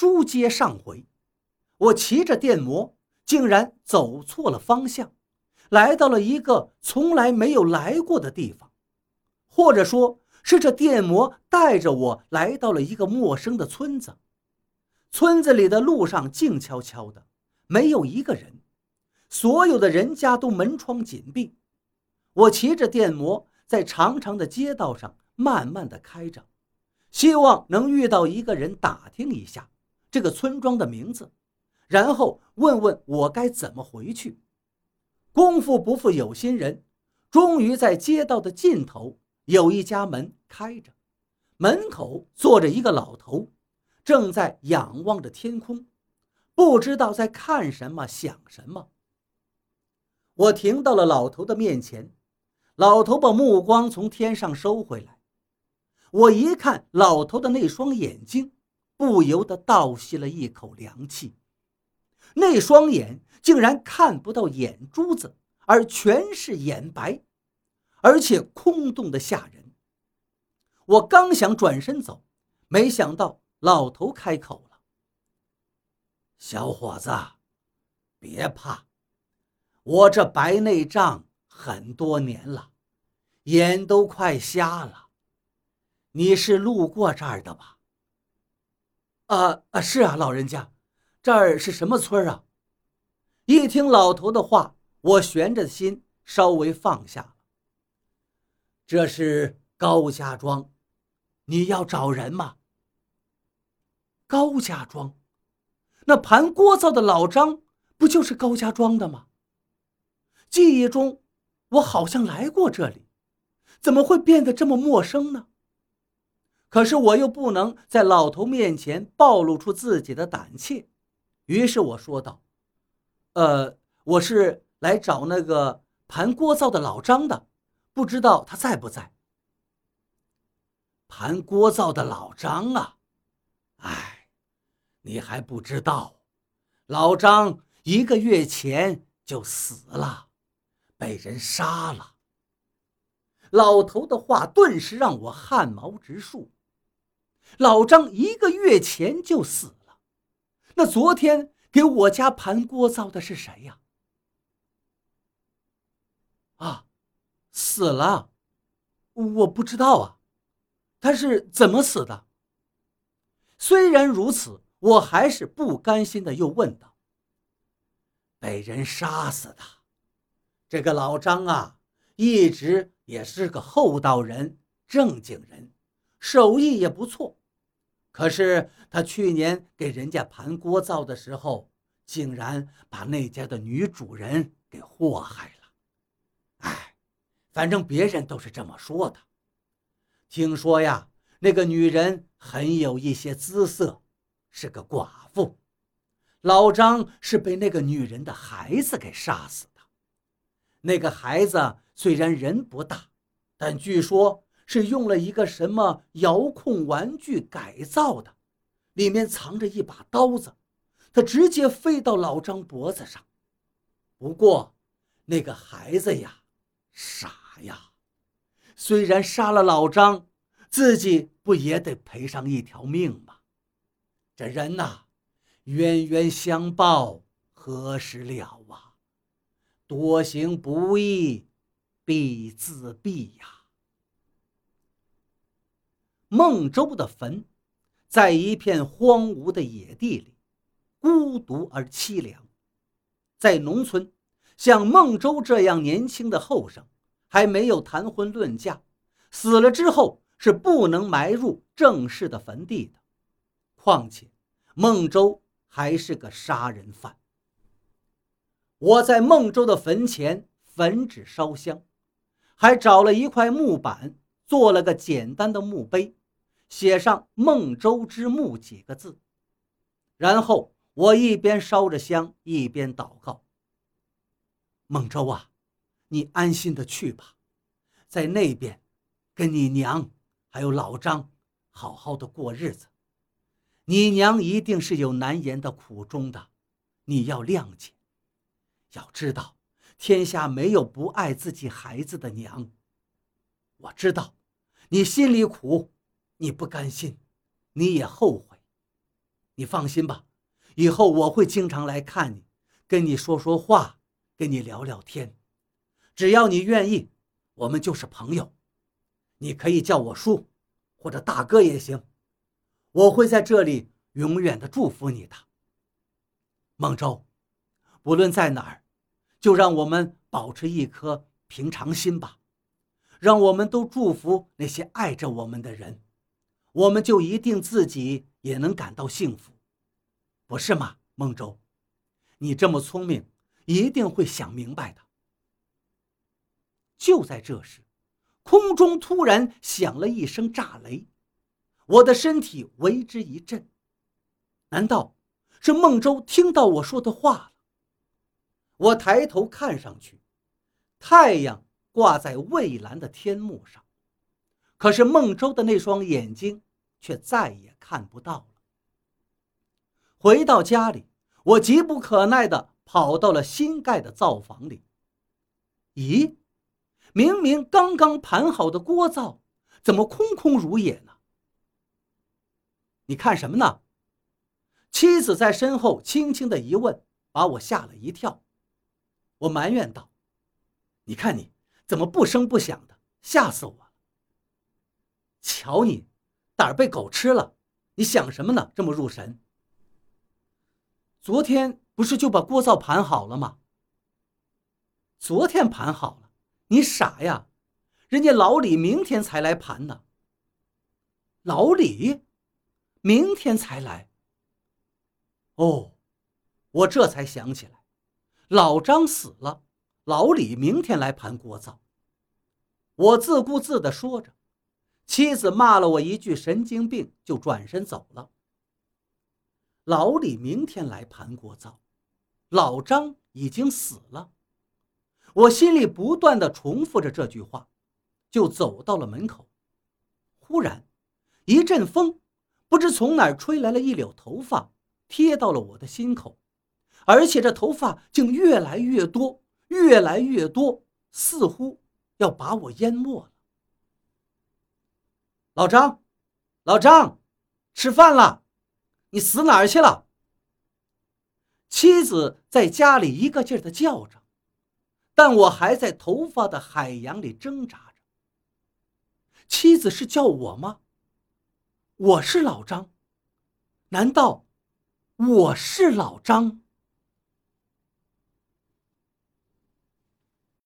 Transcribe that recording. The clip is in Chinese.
书接上回，我骑着电摩，竟然走错了方向，来到了一个从来没有来过的地方，或者说是这电摩带着我来到了一个陌生的村子。村子里的路上静悄悄的，没有一个人，所有的人家都门窗紧闭。我骑着电摩在长长的街道上慢慢的开着，希望能遇到一个人打听一下这个村庄的名字，然后问问我该怎么回去。功夫不负有心人，终于在街道的尽头有一家门开着，门口坐着一个老头。正在仰望着天空，不知道在看什么，想什么。我停到了老头的面前，老头把目光从天上收回来。我一看老头的那双眼睛，不由得倒吸了一口凉气。那双眼竟然看不到眼珠子，而全是眼白，而且空洞的吓人。我刚想转身走，没想到。老头开口了：“小伙子，别怕，我这白内障很多年了，眼都快瞎了。你是路过这儿的吧？”“啊啊，是啊，老人家，这儿是什么村啊？”一听老头的话，我悬着的心稍微放下。这是高家庄，你要找人吗？高家庄，那盘锅灶的老张不就是高家庄的吗？记忆中，我好像来过这里，怎么会变得这么陌生呢？可是我又不能在老头面前暴露出自己的胆怯，于是我说道：“呃，我是来找那个盘锅灶的老张的，不知道他在不在？”盘锅灶的老张啊，哎。你还不知道，老张一个月前就死了，被人杀了。老头的话顿时让我汗毛直竖。老张一个月前就死了，那昨天给我家盘锅灶的是谁呀？啊，死了，我不知道啊，他是怎么死的？虽然如此。我还是不甘心的，又问道：“被人杀死的这个老张啊，一直也是个厚道人、正经人，手艺也不错。可是他去年给人家盘锅灶的时候，竟然把那家的女主人给祸害了。哎，反正别人都是这么说的。听说呀，那个女人很有一些姿色。”是个寡妇，老张是被那个女人的孩子给杀死的。那个孩子虽然人不大，但据说是用了一个什么遥控玩具改造的，里面藏着一把刀子，他直接飞到老张脖子上。不过，那个孩子呀，傻呀，虽然杀了老张，自己不也得赔上一条命吗？这人呐，冤冤相报何时了啊？多行不义必自毙呀。孟州的坟，在一片荒芜的野地里，孤独而凄凉。在农村，像孟州这样年轻的后生，还没有谈婚论嫁，死了之后是不能埋入正式的坟地的。况且，孟州还是个杀人犯。我在孟州的坟前焚纸烧香，还找了一块木板，做了个简单的墓碑，写上“孟州之墓”几个字。然后我一边烧着香，一边祷告：“孟州啊，你安心的去吧，在那边，跟你娘还有老张，好好的过日子。”你娘一定是有难言的苦衷的，你要谅解。要知道，天下没有不爱自己孩子的娘。我知道，你心里苦，你不甘心，你也后悔。你放心吧，以后我会经常来看你，跟你说说话，跟你聊聊天。只要你愿意，我们就是朋友。你可以叫我叔，或者大哥也行。我会在这里永远的祝福你的，孟州。无论在哪儿，就让我们保持一颗平常心吧。让我们都祝福那些爱着我们的人，我们就一定自己也能感到幸福，不是吗，孟州？你这么聪明，一定会想明白的。就在这时，空中突然响了一声炸雷，我的身体为之一震。难道是孟州听到我说的话了？我抬头看上去，太阳挂在蔚蓝的天幕上，可是孟州的那双眼睛却再也看不到了。回到家里，我急不可耐地跑到了新盖的灶房里。咦？明明刚刚盘好的锅灶，怎么空空如也呢？你看什么呢？妻子在身后轻轻的一问，把我吓了一跳。我埋怨道：“你看你怎么不声不响的，吓死我！瞧你，胆儿被狗吃了，你想什么呢？这么入神。昨天不是就把锅灶盘好了吗？昨天盘好了。”你傻呀！人家老李明天才来盘呢。老李，明天才来。哦，我这才想起来，老张死了，老李明天来盘锅灶。我自顾自地说着，妻子骂了我一句神经病，就转身走了。老李明天来盘锅灶，老张已经死了。我心里不断的重复着这句话，就走到了门口。忽然，一阵风，不知从哪儿吹来了一绺头发，贴到了我的心口，而且这头发竟越来越多，越来越多，似乎要把我淹没了。老张，老张，吃饭了，你死哪儿去了？妻子在家里一个劲儿的叫着。但我还在头发的海洋里挣扎着。妻子是叫我吗？我是老张。难道我是老张？